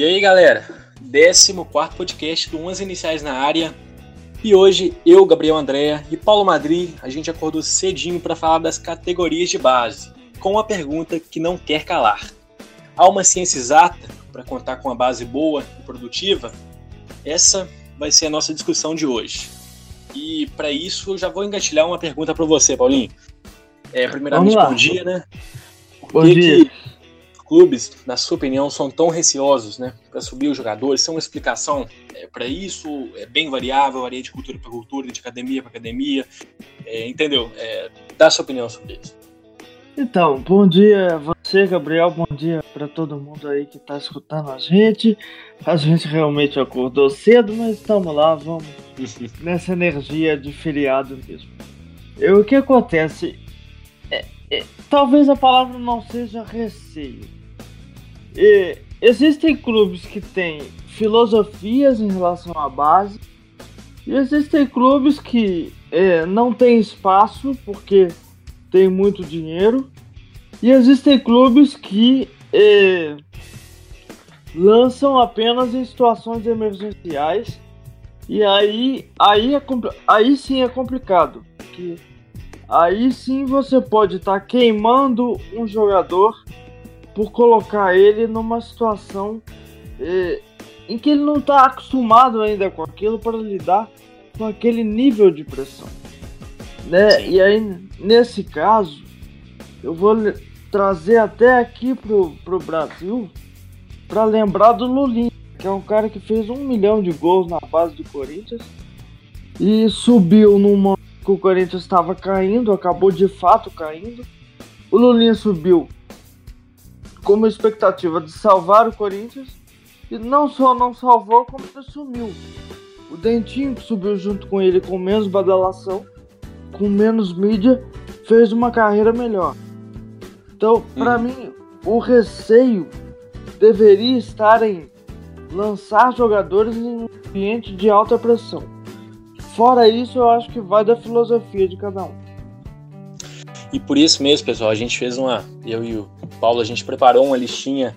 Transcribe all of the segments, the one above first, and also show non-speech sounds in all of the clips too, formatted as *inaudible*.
E aí, galera? 14 podcast do 11 Iniciais na área. E hoje, eu, Gabriel Andréa e Paulo Madri, a gente acordou cedinho para falar das categorias de base, com uma pergunta que não quer calar. Há uma ciência exata para contar com uma base boa e produtiva? Essa vai ser a nossa discussão de hoje. E para isso, eu já vou engatilhar uma pergunta para você, Paulinho. É, primeiramente, bom dia, né? Bom dia. Que clubes, na sua opinião, são tão receosos né, para subir os jogadores? Tem uma explicação é, para isso? É bem variável, varia de cultura para cultura, de academia para academia. É, entendeu? É, dá a sua opinião sobre isso. Então, bom dia a você, Gabriel. Bom dia para todo mundo aí que está escutando a gente. A gente realmente acordou cedo, mas estamos lá, vamos *laughs* nessa energia de feriado mesmo. E, o que acontece? É, é, talvez a palavra não seja receio e existem clubes que têm filosofias em relação à base, e existem clubes que é, não têm espaço porque tem muito dinheiro, e existem clubes que é, lançam apenas em situações emergenciais, e aí, aí, é, aí sim é complicado, porque aí sim você pode estar tá queimando um jogador por colocar ele numa situação é, em que ele não está acostumado ainda com aquilo para lidar com aquele nível de pressão. Né? E aí, nesse caso, eu vou trazer até aqui pro, pro Brasil para lembrar do Lulinha, que é um cara que fez um milhão de gols na base do Corinthians e subiu num momento que o Corinthians estava caindo, acabou de fato caindo. O Lulinha subiu com uma expectativa de salvar o Corinthians e não só não salvou, como sumiu. O Dentinho, que subiu junto com ele com menos badalação, com menos mídia, fez uma carreira melhor. Então, para uhum. mim, o receio deveria estar em lançar jogadores em um ambiente de alta pressão. Fora isso, eu acho que vai da filosofia de cada um. E por isso mesmo, pessoal, a gente fez uma. Eu e o Paulo, a gente preparou uma listinha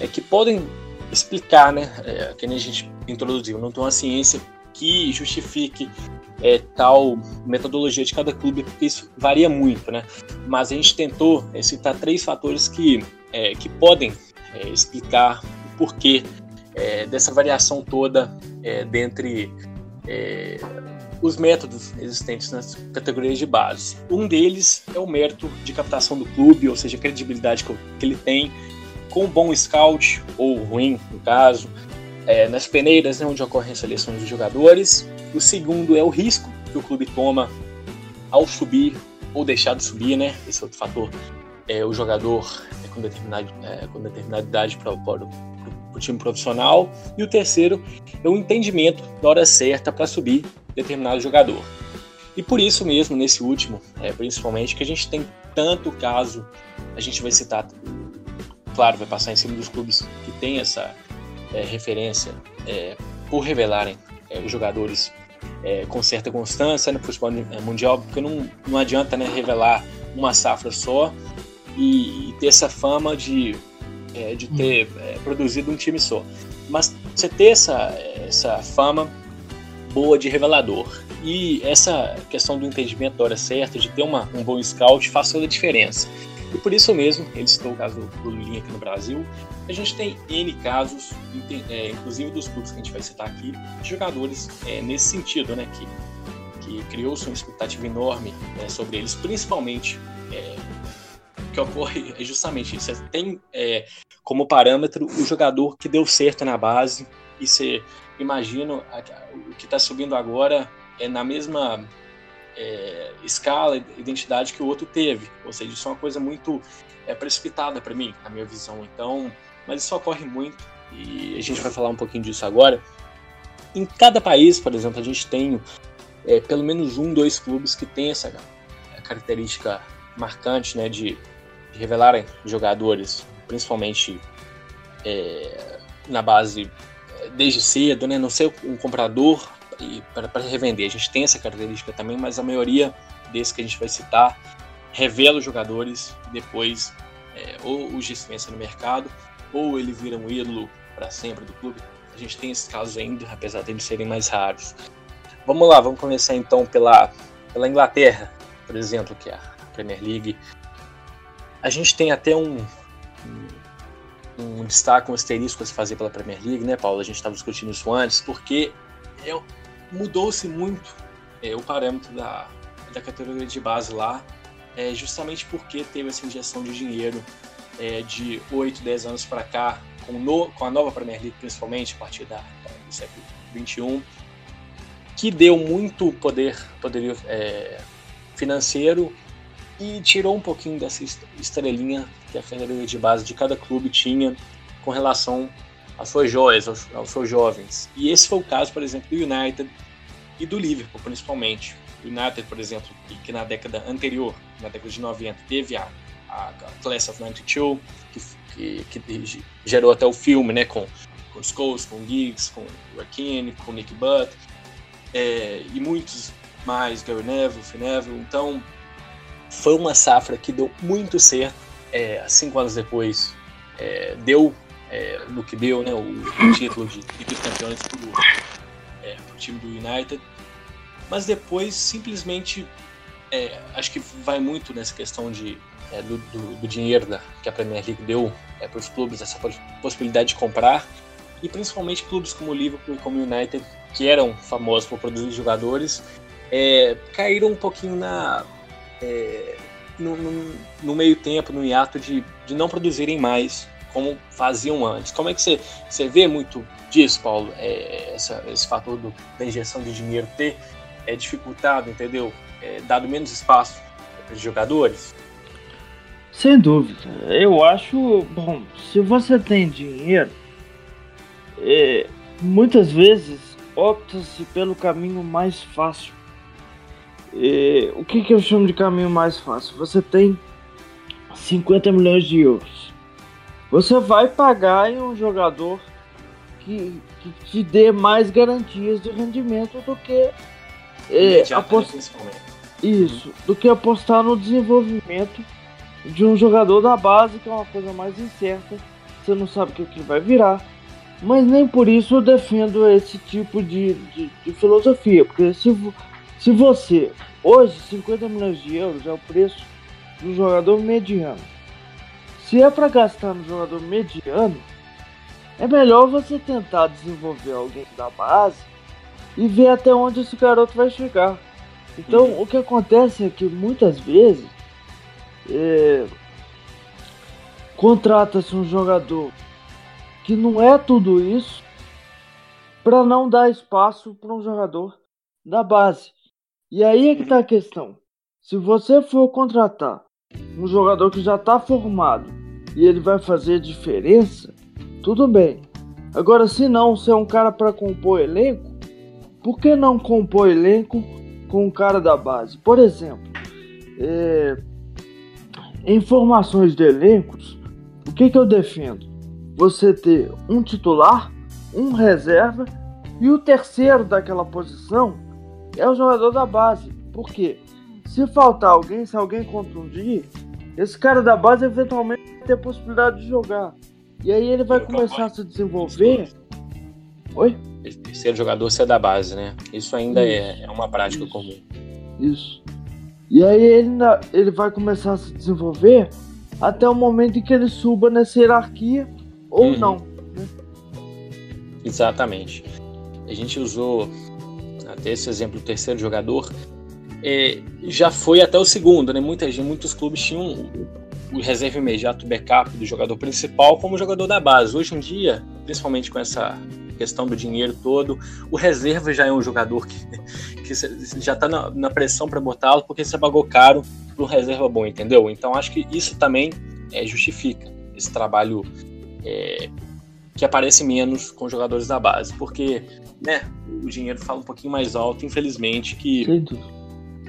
é, que podem explicar, né? É, que a gente introduziu, não tem uma ciência que justifique é, tal metodologia de cada clube, porque isso varia muito, né? Mas a gente tentou é, citar três fatores que, é, que podem é, explicar o porquê é, dessa variação toda é, dentre os métodos existentes nas categorias de base. Um deles é o mérito de captação do clube, ou seja, a credibilidade que ele tem com bom scout, ou ruim, no caso, é, nas peneiras né, onde ocorrem seleções de jogadores. O segundo é o risco que o clube toma ao subir ou deixar de subir, né? Esse é outro fator. É, o jogador é, com, determinada, é, com determinada idade para o time profissional. E o terceiro é o entendimento da hora certa para subir determinado jogador. E por isso mesmo, nesse último, é, principalmente, que a gente tem tanto caso, a gente vai citar, claro, vai passar em cima dos clubes que têm essa é, referência é, por revelarem é, os jogadores é, com certa constância no futebol é, mundial, porque não, não adianta né, revelar uma safra só e, e ter essa fama de, de ter produzido um time só. Mas você ter essa, essa fama boa de revelador. E essa questão do entendimento da hora certa, de ter uma, um bom scout, faz toda a diferença. E por isso mesmo, ele citou o caso do Lulinha aqui no Brasil, a gente tem N casos, é, inclusive dos clubes que a gente vai citar aqui, de jogadores é, nesse sentido, né, que, que criou-se uma expectativa enorme é, sobre eles, principalmente é, que ocorre é justamente isso. Você tem é, como parâmetro o jogador que deu certo na base e você imagino o que está subindo agora é na mesma é, escala, identidade que o outro teve. Ou seja, isso é uma coisa muito é, precipitada para mim, na minha visão. Então, mas isso ocorre muito e a gente vai falar um pouquinho disso agora. Em cada país, por exemplo, a gente tem é, pelo menos um, dois clubes que tem essa característica marcante, né, de, de revelarem jogadores, principalmente é, na base desde cedo, né? Não ser um comprador para revender. A gente tem essa característica também, mas a maioria desses que a gente vai citar revela os jogadores depois é, ou os dispensa no mercado ou ele vira um ídolo para sempre do clube. A gente tem esses casos ainda, apesar de eles serem mais raros. Vamos lá, vamos começar então pela, pela Inglaterra, por exemplo, que é a Premier League. A gente tem até um, um destaque, um asterisco a se fazer pela Premier League, né, Paulo? A gente estava discutindo isso antes, porque é, mudou-se muito é, o parâmetro da, da categoria de base lá, é, justamente porque teve essa injeção de dinheiro é, de 8, 10 anos para cá, com, no, com, a nova Premier League, principalmente a partir da, do século XXI, que deu muito poder, poderio é, financeiro e tirou um pouquinho dessa estrelinha que a categoria de base de cada clube tinha com relação às suas joias, aos, aos seus jovens. E esse foi o caso, por exemplo, do United e do Liverpool, principalmente. O United, por exemplo, que na década anterior, na década de 90, teve a, a Class of 92, que, que, que, gerou até o filme, né, com, com Scholes, com Giggs, com Rakim, com Nick Butt, é, e muitos mais, Gary Neville, Phil Neville. Então, foi uma safra que deu muito certo. É, cinco anos depois, é, deu é, no que deu, né, o, o título de, de campeões para o é, time do United mas depois simplesmente é, acho que vai muito nessa questão de, é, do, do, do, dinheiro da, que a Premier League deu para os clubes, essa possibilidade de comprar, e principalmente clubes como o Liverpool e como o United, que eram famosos por produzir jogadores, é, caíram um pouquinho na, é, no, no, no, meio tempo, no hiato de, de não produzirem mais como faziam antes. Como é que você, você vê muito disso, Paulo? É, essa, esse fator do, da injeção de dinheiro ter é dificultado, entendeu? É dado menos espaço para os jogadores? Sem dúvida. Eu acho, bom, se você tem dinheiro, é, muitas vezes opta-se pelo caminho mais fácil. É, o que, que eu chamo de caminho mais fácil? Você tem 50 milhões de euros. Você vai pagar em um jogador que, que te dê mais garantias de rendimento do que é, apost... Isso, do que apostar no desenvolvimento de um jogador da base, que é uma coisa mais incerta, você não sabe o que, que vai virar. Mas nem por isso eu defendo esse tipo de, de, de filosofia, porque se, se você, hoje, 50 milhões de euros é o preço do jogador mediano. Se é para gastar no jogador mediano, é melhor você tentar desenvolver alguém da base e ver até onde esse garoto vai chegar. Então, uhum. o que acontece é que muitas vezes é, contrata-se um jogador que não é tudo isso para não dar espaço para um jogador da base. E aí é que está a questão. Se você for contratar um jogador que já está formado e ele vai fazer diferença, tudo bem. Agora, se não, se é um cara para compor elenco, por que não compor elenco com um cara da base? Por exemplo, é, em formações de elencos, o que, que eu defendo? Você ter um titular, um reserva e o terceiro daquela posição é o jogador da base. Por quê? Se faltar alguém, se alguém contundir, esse cara da base eventualmente vai ter possibilidade de jogar. E aí ele vai começar a se desenvolver. Oi? terceiro jogador ser da base, né? Isso ainda é, é, uma prática Isso. comum. Isso. E aí ele, ele vai começar a se desenvolver até o momento em que ele suba nessa hierarquia ou uhum. não. Né? Exatamente. A gente usou até esse exemplo do terceiro jogador. É, já foi até o segundo, né? Muitas, muitos clubes tinham o reserva imediato, o backup do jogador principal como jogador da base. Hoje em dia, principalmente com essa questão do dinheiro todo. O reserva já é um jogador que, *laughs* que já está na, na, pressão para botá-lo porque você pagou caro para reserva bom, entendeu? Então acho que isso também é, justifica esse trabalho é, que aparece menos com jogadores da base, porque né, o dinheiro fala um pouquinho mais alto, infelizmente, que,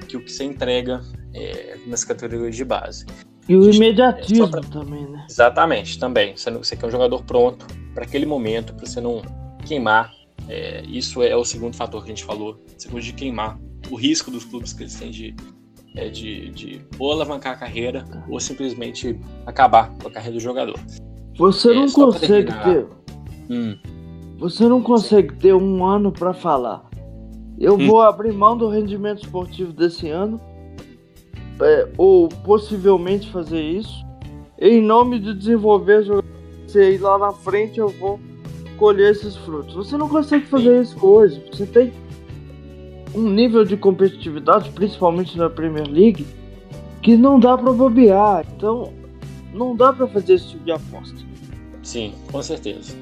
que o que você entrega é, nas categorias de base. E o imediatismo pra... também, né? Exatamente, também. Você, você quer um jogador pronto para aquele momento, para você não queimar. É, isso é o segundo fator que a gente falou, coisa de queimar. O risco dos clubes que eles têm de, é de, de ou alavancar a carreira ou simplesmente acabar com a carreira do jogador. Você é, não consegue ter. Hum. Você não consegue ter um ano para falar. Eu hum. vou abrir mão do rendimento esportivo desse ano, é, ou possivelmente fazer isso, em nome de desenvolver você ir lá na frente eu vou colher esses frutos. Você não consegue fazer isso hoje. Você tem um nível de competitividade, principalmente na Premier League, que não dá para bobear. Então, não dá para fazer esse tipo de aposta. Sim, com certeza.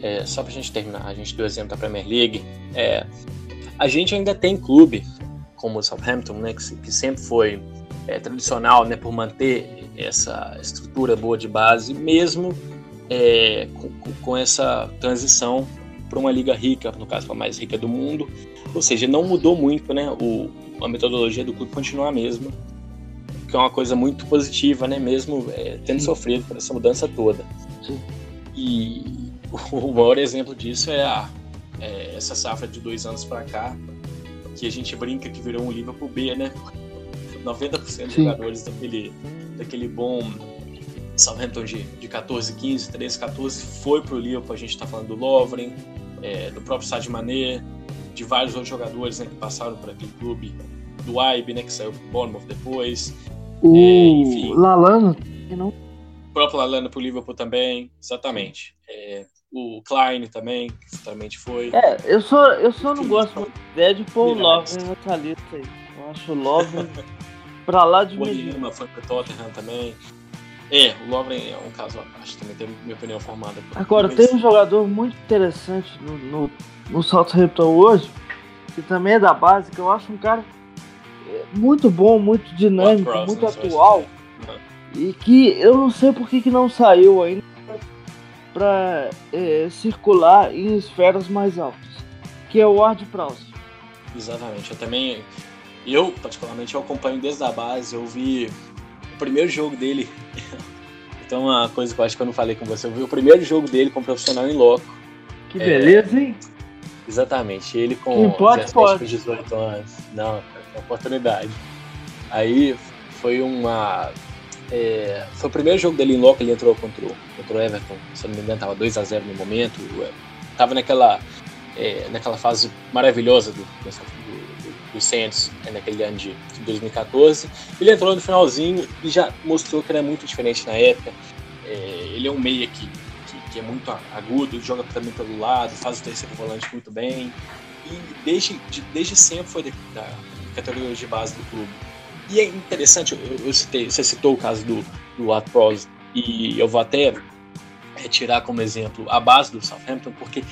É, só pra gente terminar, a gente deu exemplo da Premier League. É, a gente ainda tem clube, como o Southampton, né, que, que sempre foi é, tradicional né, por manter essa estrutura boa de base, mesmo é, com, com, essa transição para uma liga rica, no caso a mais rica do mundo. Ou seja, não mudou muito, né? O, a metodologia do clube continua a mesma, que é uma coisa muito positiva, né? Mesmo é, tendo Sim. sofrido por essa mudança toda. Sim. E *laughs* o maior exemplo disso é, a, é essa safra de dois anos para cá, que a gente brinca que virou um Liverpool B, né? *laughs* 90% dos jogadores daquele, daquele bom Southampton de, de 14, 15, 13, 14 foi pro Liverpool. A gente está falando do Lovren, é, do próprio Sadio Mané, de vários outros jogadores né, que passaram por aquele clube, do Ibe, né, que saiu pro Bournemouth depois. O é, não? O próprio Lalana pro Liverpool também, exatamente. É, o Klein também, que certamente foi. É, eu só, eu só não gosto muito da ideia de pôr o Lovren nessa lista aí. Eu acho o Lovren *laughs* pra lá de O Lima foi pro Tottenham também. É, o Lovren é um caso acho que também tem minha opinião formada. Agora, tem um jogador muito interessante no, no, no Southampton hoje, que também é da base, que eu acho um cara é, muito bom, muito dinâmico, muito atual. E que eu não sei por que, que não saiu ainda para é, circular em esferas mais altas, que é o Ward Prowse. Exatamente, eu também, eu particularmente eu acompanho desde a base, eu vi primeiro jogo dele. *laughs* então, uma coisa que eu acho que eu não falei com você, eu vi o primeiro jogo dele como profissional em loco. Que beleza, é, hein? Exatamente, ele com pode, pode. 18 anos. Não, é uma oportunidade. Aí foi uma. É, foi o primeiro jogo dele em loco, ele entrou contra o, contra o Everton, se não me engano, tava 2x0 no momento. Tava naquela, é, naquela fase maravilhosa do, do, do Saints né, naquele ano de 2014. Ele entrou no finalzinho e já mostrou que era muito diferente na época. É, ele é um meia que, que, é muito agudo, joga também pelo lado, faz o terceiro volante muito bem. E desde, de, desde sempre foi da categoria de base do clube. E é interessante, eu, eu citei, você citou o caso do, do Atros, e eu vou até retirar como exemplo a base do Southampton, porque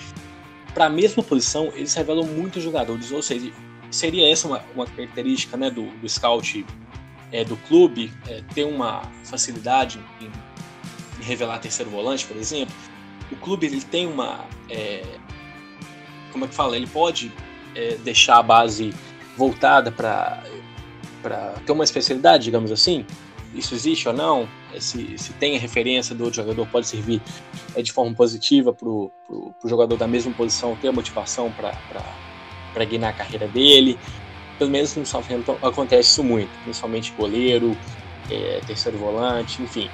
para a mesma posição eles revelam muitos jogadores, ou seja, seria essa uma, uma característica né, do, do scout é, do clube, é, ter uma facilidade em, em, revelar terceiro volante, por exemplo. O clube ele tem uma. É, como é que fala? Ele pode é, deixar a base voltada para ter uma especialidade, digamos assim. Isso existe ou não? É, se, se tem a referência do outro jogador, pode servir é, de forma positiva para o jogador da mesma posição ter a motivação para guiar a carreira dele. Pelo menos no Southampton acontece isso muito, principalmente goleiro, é, terceiro volante, enfim.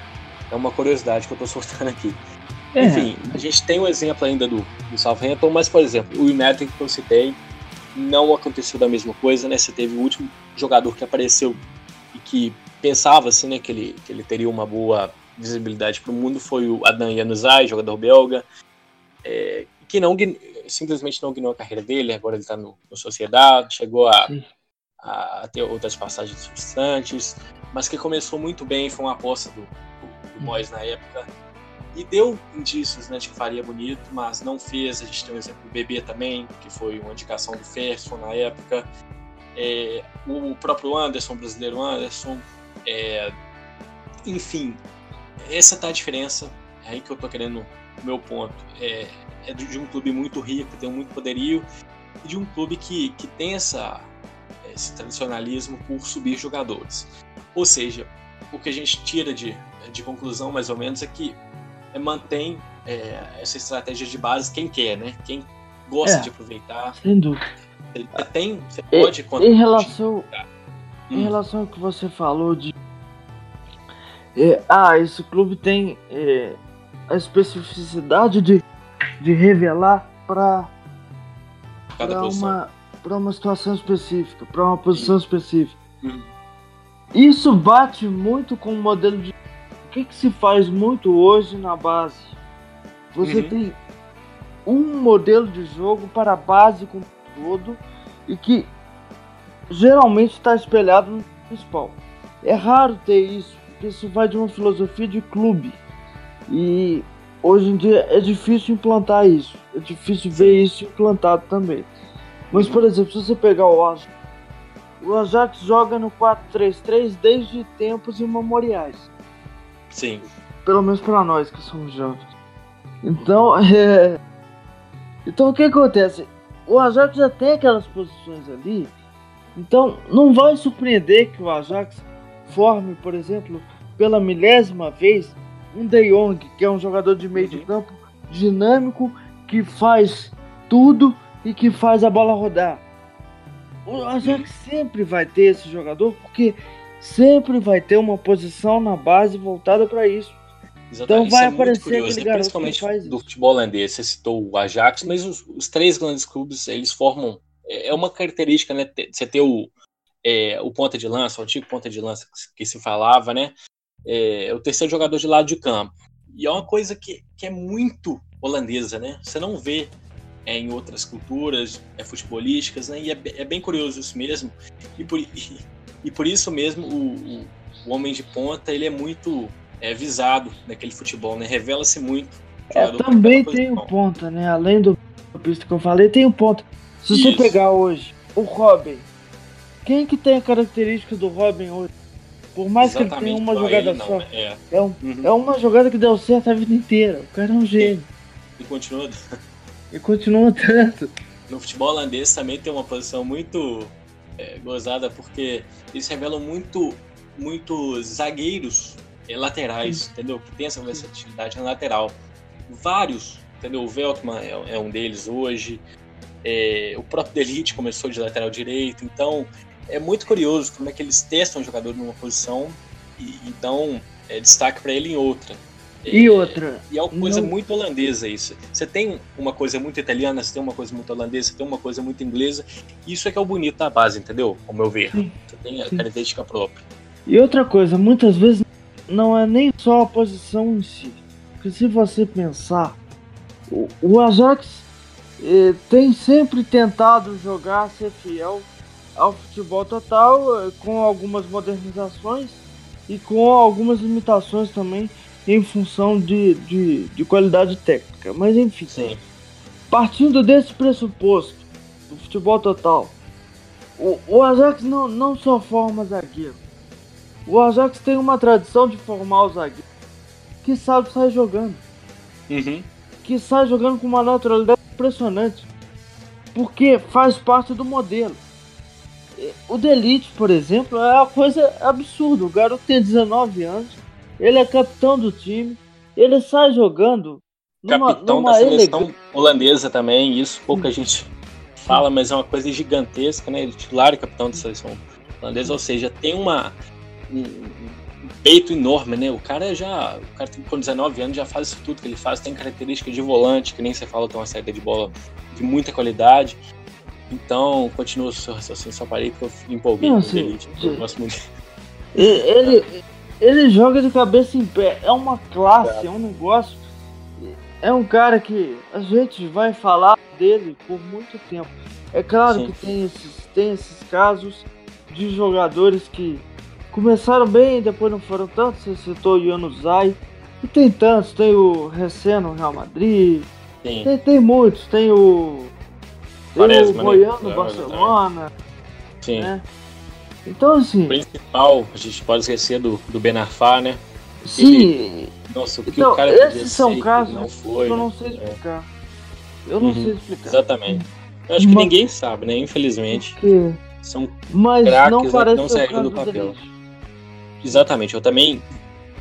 É uma curiosidade que eu estou soltando aqui. É. Enfim, a gente tem um exemplo ainda do, do Southampton, mas, por exemplo, o United que eu citei não aconteceu da mesma coisa, né? Você teve o último jogador que apareceu e que pensava assim, né, que ele, que ele teria uma boa visibilidade para o mundo foi o Adam Januzaj, jogador belga, é, que não simplesmente não guiou a carreira dele, agora ele está no, no, Sociedade, chegou a, a, ter outras passagens frustrantes, mas que começou muito bem, foi uma aposta do, do, do Moyes na época, e deu indícios né, de que faria bonito, mas não fez. A gente tem o exemplo do Bebê também, que foi uma indicação do Ferguson na época. É, o próprio Anderson, brasileiro Anderson. É, enfim, essa tá a diferença. É aí que eu tô querendo o meu ponto. É, é de um clube muito rico, tem muito poderio, e de um clube que, que tem essa, esse tradicionalismo por subir jogadores. Ou seja, o que a gente tira de, de conclusão, mais ou menos, é que mantém é, essa estratégia de base quem quer, né? Quem gosta é, de aproveitar. Sem dúvida. Você tem, você pode... Em, em relação, em hum. relação ao que você falou de... É, ah, esse clube tem é, a especificidade de, de revelar para uma, uma situação específica, para uma posição específica. Uhum. Isso bate muito com o modelo de. O que, que se faz muito hoje na base? Você uhum. tem um modelo de jogo para a base como todo e que geralmente está espelhado no principal. É raro ter isso, porque isso vai de uma filosofia de clube. E hoje em dia é difícil implantar isso. É difícil ver isso implantado também. Mas, por exemplo, se você pegar o Ajax, o Ajax joga no 4-3-3 desde tempos imemoriais. Sim. Pelo menos para nós que somos jovens. Então, *laughs* é... então o que acontece? O Ajax já tem aquelas posições ali. Então, não vai surpreender que o Ajax forme, por exemplo, pela milésima vez, um De Jong, que é um jogador de meio de uhum. campo dinâmico, que faz tudo e que faz a bola rodar. O Ajax sempre vai ter esse jogador, porque sempre vai ter uma posição na base voltada para isso. Exatamente. Então vai isso é aparecer curioso, aquele né? principalmente do futebol holandês. Você citou o Ajax, mas os, os, três grandes clubes eles formam é, é uma característica, né? Você ter o é, o ponta de lança, o antigo ponta de lança que se falava, né? É, o terceiro jogador de lado de campo. E é uma coisa que, que é muito holandesa, né? Você não vê é, em outras culturas é, futebolísticas, né? E é, é, bem curioso isso mesmo. E por, *laughs* e, e por isso mesmo o, o, o, homem de ponta ele é muito é, visado naquele futebol, né? Revela-se muito. É, também tem o ponta, né? Além do pista que eu falei, tem o ponta. Se isso. você pegar hoje o Robin, quem que tem a característica do Robin hoje? Por mais Exatamente, que ele tenha uma jogada só. É. É, um, uhum. é, uma jogada que deu certo a vida inteira. O cara é um gênio. E continua. E continua tanto. *laughs* No futebol holandês também tem uma posição muito é, gozada, porque eles revelam muito, muito zagueiros é, laterais, Sim. entendeu? Que tem essa versatilidade na lateral. Vários, entendeu? O Veltman é, é um deles hoje. É, o próprio Delite começou de lateral direito, então é muito curioso como é que eles testam o jogador numa posição e, e dão é, destaque para ele em outra. E é, outra. E é uma coisa não... muito holandesa isso. Você tem uma coisa muito italiana, você tem uma coisa muito holandesa, você tem uma coisa muito inglesa. Isso é que é o bonito da base, entendeu? Ao meu ver. Sim. Você tem a Sim. característica própria. E outra coisa, muitas vezes não é nem só a posição em si. Porque se você pensar, o, o Ajax eh, tem sempre tentado jogar, ser fiel ao futebol total, eh, com algumas modernizações e com algumas limitações também em função de, de, de qualidade técnica. Mas enfim, Sim. partindo desse pressuposto do futebol total, o, o Ajax não, não só forma zagueiro. O Ajax tem uma tradição de formar o zagueiro que sabe sair jogando. Uhum. Que sai jogando com uma naturalidade impressionante. Porque faz parte do modelo. O Delite, por exemplo, é uma coisa absurda. O garoto tem 19 anos, ele é capitão do time, ele sai jogando. Numa, capitão numa da seleção elegante. holandesa também, isso pouca gente fala, mas é uma coisa gigantesca, né? Ele é titular e capitão da seleção holandesa, ou seja, tem uma, um, um, peito enorme, né? O cara já, o cara tem com 19 anos já faz isso tudo que ele faz, tem característica de volante, que nem você fala, tem uma saída de bola de muita qualidade. Então, continua o seu raciocínio, só parei porque eu empolguei Não, Elite. Eu gosto muito. Ele, ele joga de cabeça em pé. É uma classe, é um negócio. É um cara que a gente vai falar dele por muito tempo. É claro Sim. que tem esses, tem esses casos de jogadores que começaram bem e depois não foram tanto. Você citou o Yanuzai. E tem tantos, tem o Receno Real Madrid. Tem, tem muitos, tem o. Tem o Goiano né? Barcelona. Sim. Né? Então, assim. O principal, a gente pode esquecer do, do Benafá, né? Sim. Ele, nossa, o que então, o cara esses são casos não foi, que eu não sei explicar. É. Eu não uhum, sei explicar. Exatamente. Eu acho que Mas, ninguém sabe, né? Infelizmente. Porque... São Mas craques não, parece né, não saíram do papel. Dele. Exatamente, eu também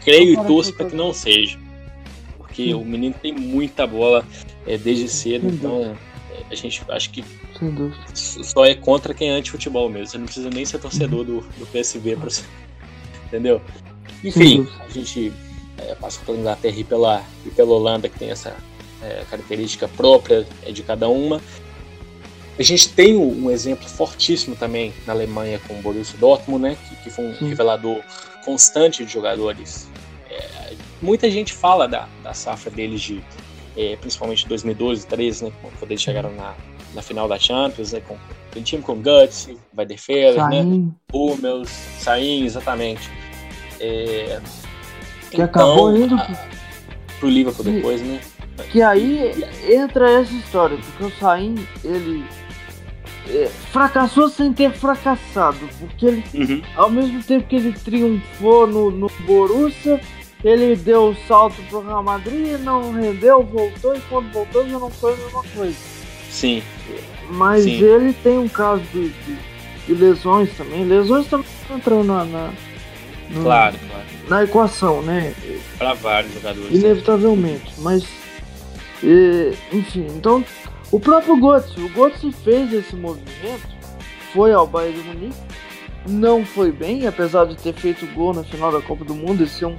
creio e torço para que não seja. Porque Sim. o menino tem muita bola é, desde cedo, então a gente acho que só é contra quem é anti-futebol mesmo. Você não precisa nem ser torcedor do, do PSV para *laughs* Entendeu? Enfim, a gente é, passou pela Inglaterra e pela, e pela Holanda, que tem essa é, característica própria é, de cada uma. A gente tem um exemplo fortíssimo também na Alemanha com o Borussia Dortmund, né, que, que foi um Sim. revelador constante de jogadores. É, muita gente fala da, da safra deles de é, principalmente 2012, 2013, né, quando eles chegaram na, na final da Champions, né, com aquele time com Guts, Defera, né, Hummels, Sain, exatamente. É, que então, acabou indo a, pro Liverpool que, depois, né? Que aí entra essa história, porque o Sain, ele é, fracassou sem ter fracassado, porque ele, uhum. ao mesmo tempo que ele triunfou no, no Borussia, ele deu o salto pro Real Madrid, não rendeu, voltou e quando voltou já não foi a mesma coisa. Sim. Mas Sim. ele tem um caso de, de, de, lesões também. Lesões também entram na, na, claro, claro. na equação, né? Para vários jogadores. Inevitavelmente. Mas, e, enfim, então o próprio Götze, o Götze fez esse movimento, foi ao Bayern de Munique, não foi bem, apesar de ter feito gol na final da Copa do Mundo e ser um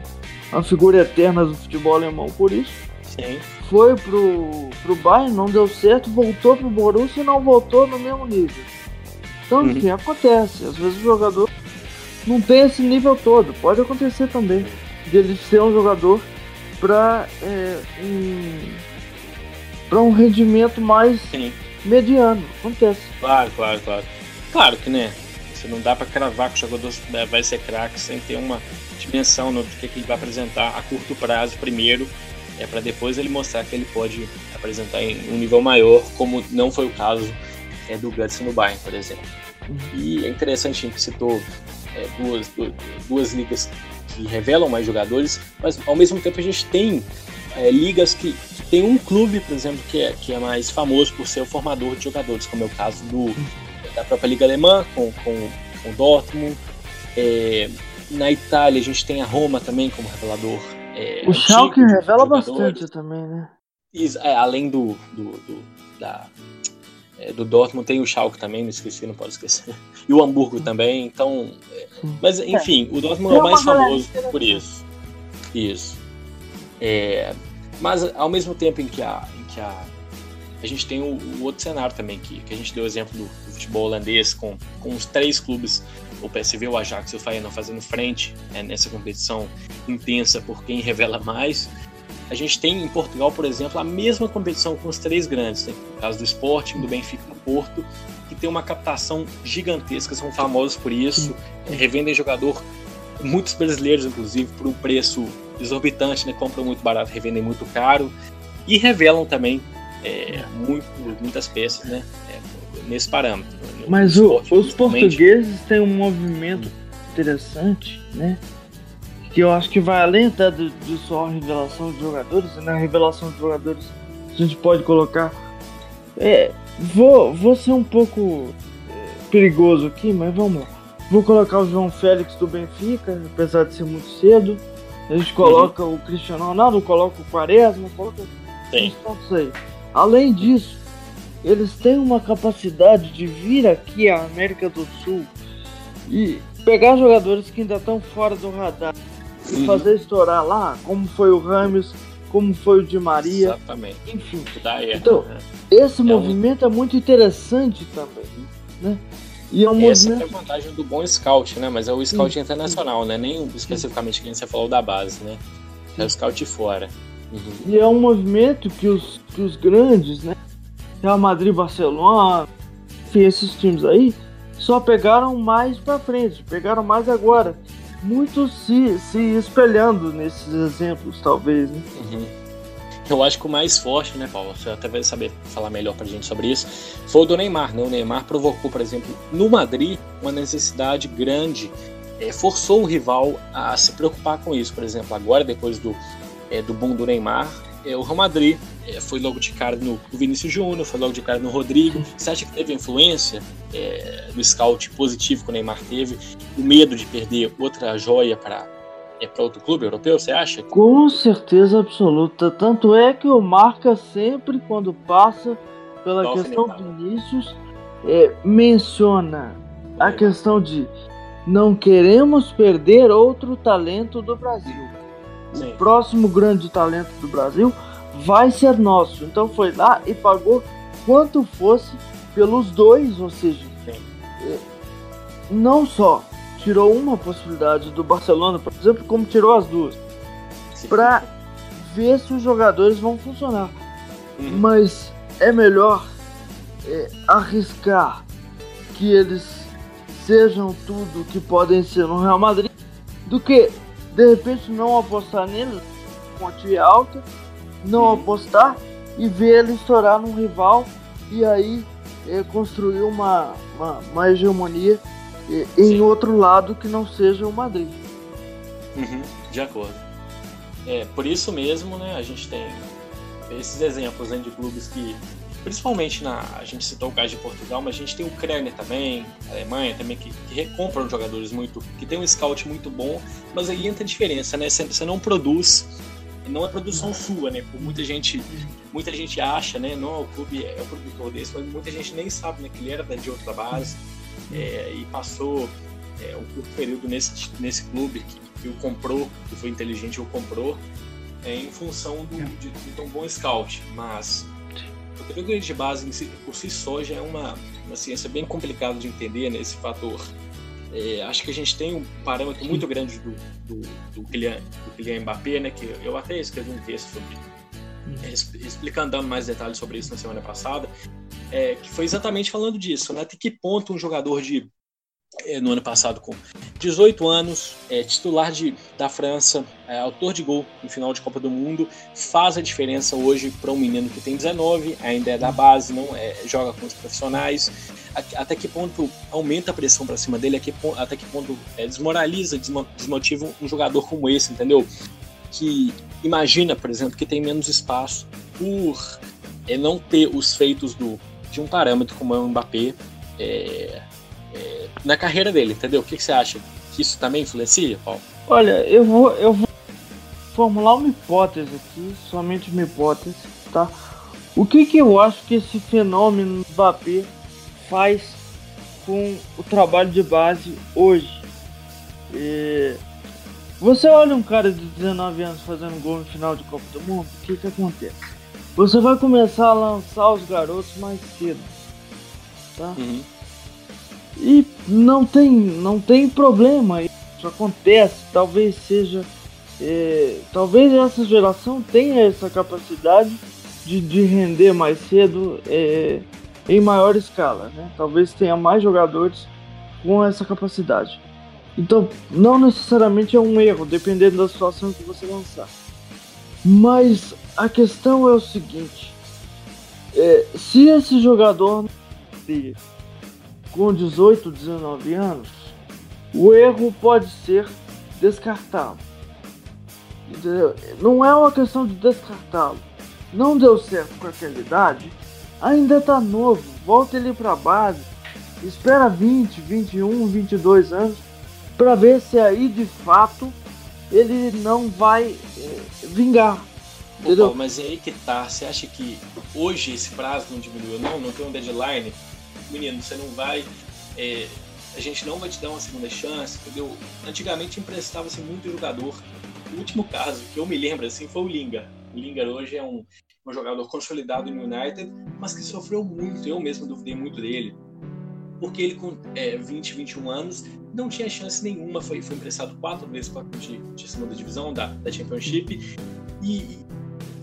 uma figura eterna do futebol alemão por isso. Sim. Foi pro, pro Bayern, não deu certo, voltou pro Borussia e não voltou no mesmo nível. Então, uhum. enfim, acontece. Às vezes o jogador não tem esse nível todo. Pode acontecer também dele ser um jogador para é, um, para um rendimento mais Sim. mediano. Acontece. Claro, claro, claro. Claro que, né? Você não dá para cravar que o jogador vai ser craque sem ter uma dimensão no que, que ele vai apresentar a curto prazo primeiro, é para depois ele mostrar que ele pode apresentar em um nível maior, como não foi o caso é, do Guts no Bayern, por exemplo. E é interessante, gente citou é, duas, duas, duas, ligas que revelam mais jogadores, mas ao mesmo tempo a gente tem é, ligas que, que, tem um clube, por exemplo, que é, que é mais famoso por ser o formador de jogadores, como é o caso do. Da própria Liga Alemã, com, com, com Dortmund. É, na Itália a gente tem a Roma também como revelador. É, o Schalke revela bastante também, né? É, além do, do, do da, é, do Dortmund tem o Schalke também, não esqueci, não pode esquecer. *laughs* E o Hamburgo também, então... É, mas, enfim, o Dortmund é o mais famoso por isso. Isso. É, mas, ao mesmo tempo em que a, em que a, a gente tem o, o outro cenário também, que, que a gente deu o exemplo do, do futebol holandês, com, com os três clubes o PSV, o Ajax e o Feyenoord fazendo frente né, nessa competição intensa por quem revela mais. A gente tem em Portugal, por exemplo, a mesma competição com os três grandes, né? no caso do Sporting, do Benfica e do Porto, que tem uma captação gigantesca, são famosos por isso, revendem jogador, muitos brasileiros, inclusive, por um preço exorbitante, né? compram muito barato, revendem muito caro, e revelam também é, muito, muitas peças né? É, nesse parâmetro. Mas o, os portugueses têm um movimento interessante, né? Que eu acho que vai além até de, de só revelação de jogadores. Na né? revelação de jogadores a gente pode colocar. É, vou, vou ser um pouco é, perigoso aqui, mas vamos lá. Vou colocar o João Félix do Benfica, apesar de ser muito cedo. A gente coloca uhum. o Cristiano Ronaldo, coloca o Quaresma, coloca Sim. aí. Além disso, eles têm uma capacidade de vir aqui à América do Sul e pegar jogadores que ainda estão fora do radar e uhum. fazer estourar lá, como foi o Ramos, como foi o Di Maria. Exatamente. Enfim. então, né? esse é movimento um... é muito interessante também, né? E é um Essa movimento... é a vantagem do bom scout, né? Mas é o scout sim, internacional, né? Nem especificamente que você falou da base, né? É o scout fora. Uhum. E é um movimento que os, que os grandes, né? Real Madrid, Barcelona, enfim, esses times aí só pegaram mais para frente, pegaram mais agora. Muitos se, se espelhando nesses exemplos, talvez. Né? Uhum. Eu acho que o mais forte, né, Paulo? Você até vai saber falar melhor pra gente sobre isso. Foi o do Neymar, né? O Neymar provocou, por exemplo, no Madrid, uma necessidade grande, é, forçou o rival a se preocupar com isso. Por exemplo, agora, depois do, é, do boom do Neymar, é, o Real Madrid é, foi logo de cara no, Vinícius Júnior, foi logo de cara no Rodrigo. Você acha que teve influência é, no scout positivo que o Neymar teve? O medo de perder outra joia para é, para outro clube europeu, você acha? Com certeza absoluta. Tanto é que o Marca sempre, quando passa pela Dolphin questão do Vinícius, é, menciona a questão de não queremos perder outro talento do Brasil. Sim. o próximo grande talento do Brasil vai ser nosso. Então foi lá e pagou quanto fosse pelos dois, ou seja, é, não só tirou uma possibilidade do Barcelona, por exemplo, como tirou as duas, para ver se os jogadores vão funcionar. Uhum. Mas é melhor é, arriscar que eles sejam tudo que podem ser no Real Madrid do que de repente não apostar neles, quantia alta, não uhum. apostar e ver ele estourar num rival e aí é, construir uma, uma, uma hegemonia é, em outro lado que não seja o Madrid. Uhum, de acordo. É, por isso mesmo, né, a gente tem esses exemplos né, de clubes que, principalmente na. A gente citou o caso de Portugal, mas a gente tem Ucrânia também, Alemanha também, que, que recompram jogadores muito. que tem um scout muito bom, mas aí entra a diferença, né? Você, você não produz não é produção sua, né? Por muita gente, muita gente acha, né? Não, o clube é o produtor desse, mas muita gente nem sabe, né? Que ele era de outra base é, e passou é, um curto período nesse, nesse clube que, que o comprou, que foi inteligente, o comprou é, em função do, de, de ter um bom scout. Mas o categoria de base si, por si só já é uma, uma ciência bem complicada de entender nesse né, fator. É, acho que a gente tem um parâmetro muito grande do, do, do, Kylian, do Kylian Mbappé, né, que eu até escrevi um texto sobre é, explicando, dando mais detalhes sobre isso na semana passada, é, que foi exatamente falando disso, né, até que ponto um jogador de no ano passado com 18 anos, é, titular de, da França, é, autor de gol no final de Copa do Mundo, faz a diferença hoje para um menino que tem 19, ainda é da base, não é, joga com os profissionais. Até que ponto aumenta a pressão para cima dele, até que ponto é, desmoraliza, desmotiva um jogador como esse, entendeu? Que imagina, por exemplo, que tem menos espaço por é, não ter os feitos do, de um parâmetro como é o Mbappé. É, é, na carreira dele, entendeu? O que, que, você acha? Que isso também influencia, Paulo? Olha, eu vou, eu vou formular uma hipótese aqui, somente uma hipótese, tá? O que, que eu acho que esse fenômeno do Mbappé faz com o trabalho de base hoje? É... Você olha um cara de 19 anos fazendo gol no final de Copa do Mundo, o que, que acontece? Você vai começar a lançar os garotos mais cedo, tá? Uhum. E não tem, não tem problema, isso acontece, talvez seja. É, talvez essa geração tenha essa capacidade de, de render mais cedo é, em maior escala. Né? Talvez tenha mais jogadores com essa capacidade. Então, não necessariamente é um erro, dependendo da situação que você lançar. Mas a questão é o seguinte: é, se esse jogador com 18, 19 anos, o erro pode ser descartá-lo. Não é uma questão de descartá-lo. Não deu certo com aquela idade, ainda está novo, volta ele para a base, espera 20, 21, 22 anos para ver se aí de fato ele não vai é, vingar. Pô, mas é aí que tá. Você acha que hoje esse prazo não diminuiu? Não, não tem um deadline? Menino, você não vai. É, a gente não vai te dar uma segunda chance, entendeu? Antigamente emprestava-se muito jogador. O último caso que eu me lembro assim foi o Linga. O Linga hoje é um, um jogador consolidado no United, mas que sofreu muito. Eu mesmo duvidei muito dele. Porque ele, com é, 20, 21 anos, não tinha chance nenhuma. Foi, foi emprestado quatro vezes para de, de segunda divisão da, da Championship. E,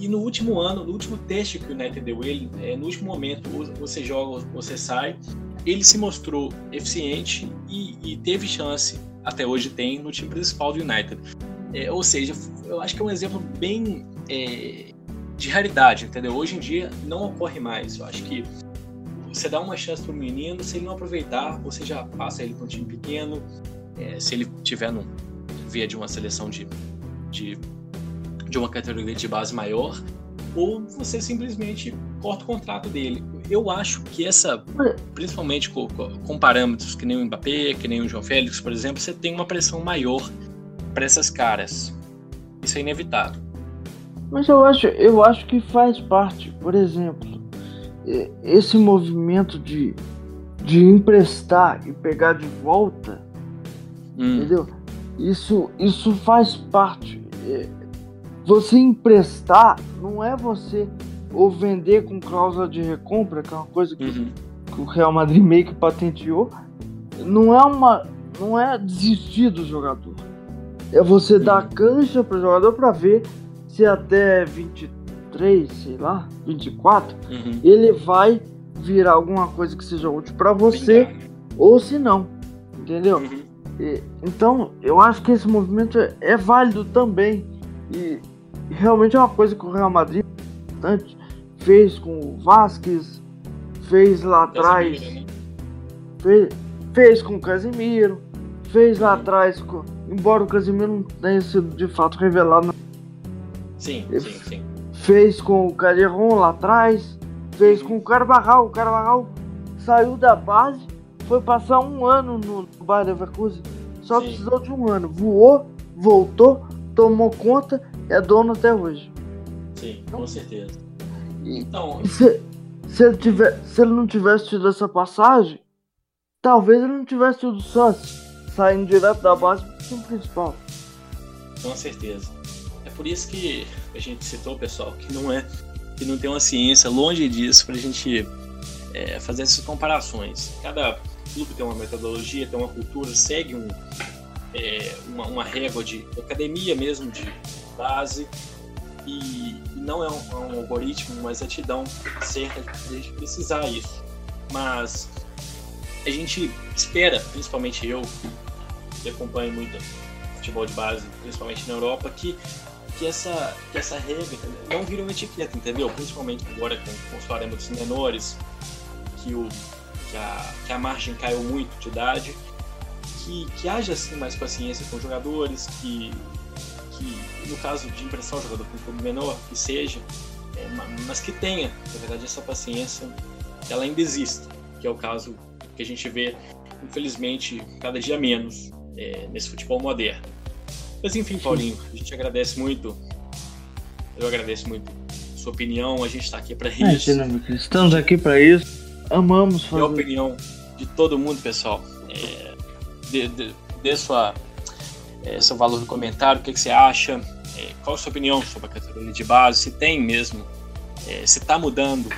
e no último ano, no último teste que o United deu ele, é, no último momento, você joga, você sai, ele se mostrou eficiente e, e teve chance, até hoje tem, no time principal do United. É, ou seja, eu acho que é um exemplo bem é, de raridade, entendeu? Hoje em dia não ocorre mais. Eu acho que você dá uma chance para o menino, se ele não aproveitar, você já passa ele para um time pequeno. É, se ele tiver no via de uma seleção de, de de uma categoria de base maior, ou você simplesmente corta o contrato dele. Eu acho que essa, principalmente com, com parâmetros que nem o Mbappé, que nem o João Félix, por exemplo, você tem uma pressão maior para essas caras. Isso é inevitável. Mas eu acho, eu acho que faz parte, por exemplo, esse movimento de, de emprestar e pegar de volta, hum. entendeu? Isso, isso faz parte você emprestar não é você ou vender com cláusula de recompra, que é uma coisa que, uhum. que o Real Madrid meio que patenteou. Não é uma, não é desistir do jogador. É você uhum. dar cancha para o jogador para ver se até 23, sei lá, 24, uhum. ele vai virar alguma coisa que seja útil para você ou se não. Entendeu? Uhum. E, então, eu acho que esse movimento é, é, válido também. E realmente é uma coisa que o Real Madrid fez com o Vasquez, fez lá atrás. Né? Fez, fez com o Casimiro, fez lá atrás, com, embora o Casimiro não tenha sido de fato revelado. Sim, sim, sim. Fez com o Calderon lá atrás, fez uhum. com o Carvajal. O Carvajal saiu da base foi passar um ano no Bayer Leverkusen. Só Sim. precisou de um ano. Voou, voltou, tomou conta, é dono até hoje. Sim, com certeza. Então, se, se, ele tiver, se ele não tivesse tido essa passagem, talvez ele não tivesse tido sócio, saindo direto da base pro time principal. Com certeza. É por isso que a gente citou, pessoal, que não é que não tem uma ciência longe disso para a gente é, fazer essas comparações. Cada clube tem uma metodologia, tem uma cultura, segue um, é, uma, uma, régua de academia mesmo, de base, e, não é um, é um, algoritmo, uma exatidão certa de a gente precisar isso. Mas a gente espera, principalmente eu, que acompanho muito futebol de base, principalmente na Europa, que, que, essa, que essa regra não vire uma etiqueta, entendeu? Principalmente agora com, com os parâmetros menores, que o que a, que a margem caiu muito de idade, que, que haja assim mais paciência com os jogadores, que, que no caso de emprestar o jogador com um clube menor, que seja, é, mas que tenha, na verdade, essa paciência, que ela ainda exista, que é o caso que a gente vê, infelizmente, cada dia menos é, nesse futebol moderno. Mas enfim, Paulinho, a gente agradece muito, eu agradeço muito a sua opinião, a gente está aqui para isso. Estamos aqui para isso. Amamos fazer. E a opinião de todo mundo, pessoal. É, dê, dê, dê sua, é, seu valor no comentário, o que, que você acha, é, qual a sua opinião sobre a categoria de base, se tem mesmo, é, se está mudando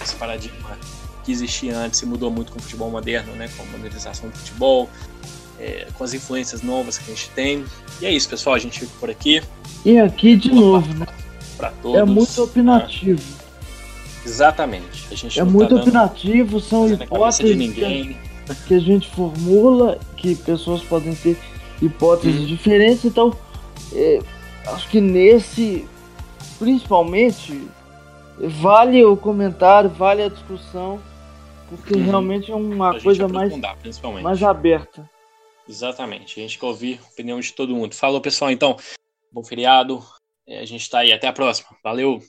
esse paradigma que existia antes e mudou muito com o futebol moderno, né, com a modernização do futebol, é, com as influências novas que a gente tem. E é isso, pessoal, a gente fica por aqui. E aqui de novo, né? Todos, é muito opinativo. Né? Exatamente. A gente é muito tá opinativo, são hipóteses que, que, a gente formula, que pessoas podem ter hipóteses hum. diferentes, então é, acho que nesse, principalmente, vale o comentário, vale a discussão, porque hum. realmente é uma coisa mais, mais aberta. Exatamente, a gente quer ouvir a opinião de todo mundo. Falou pessoal, então, bom feriado, é, a gente está aí, até a próxima, valeu!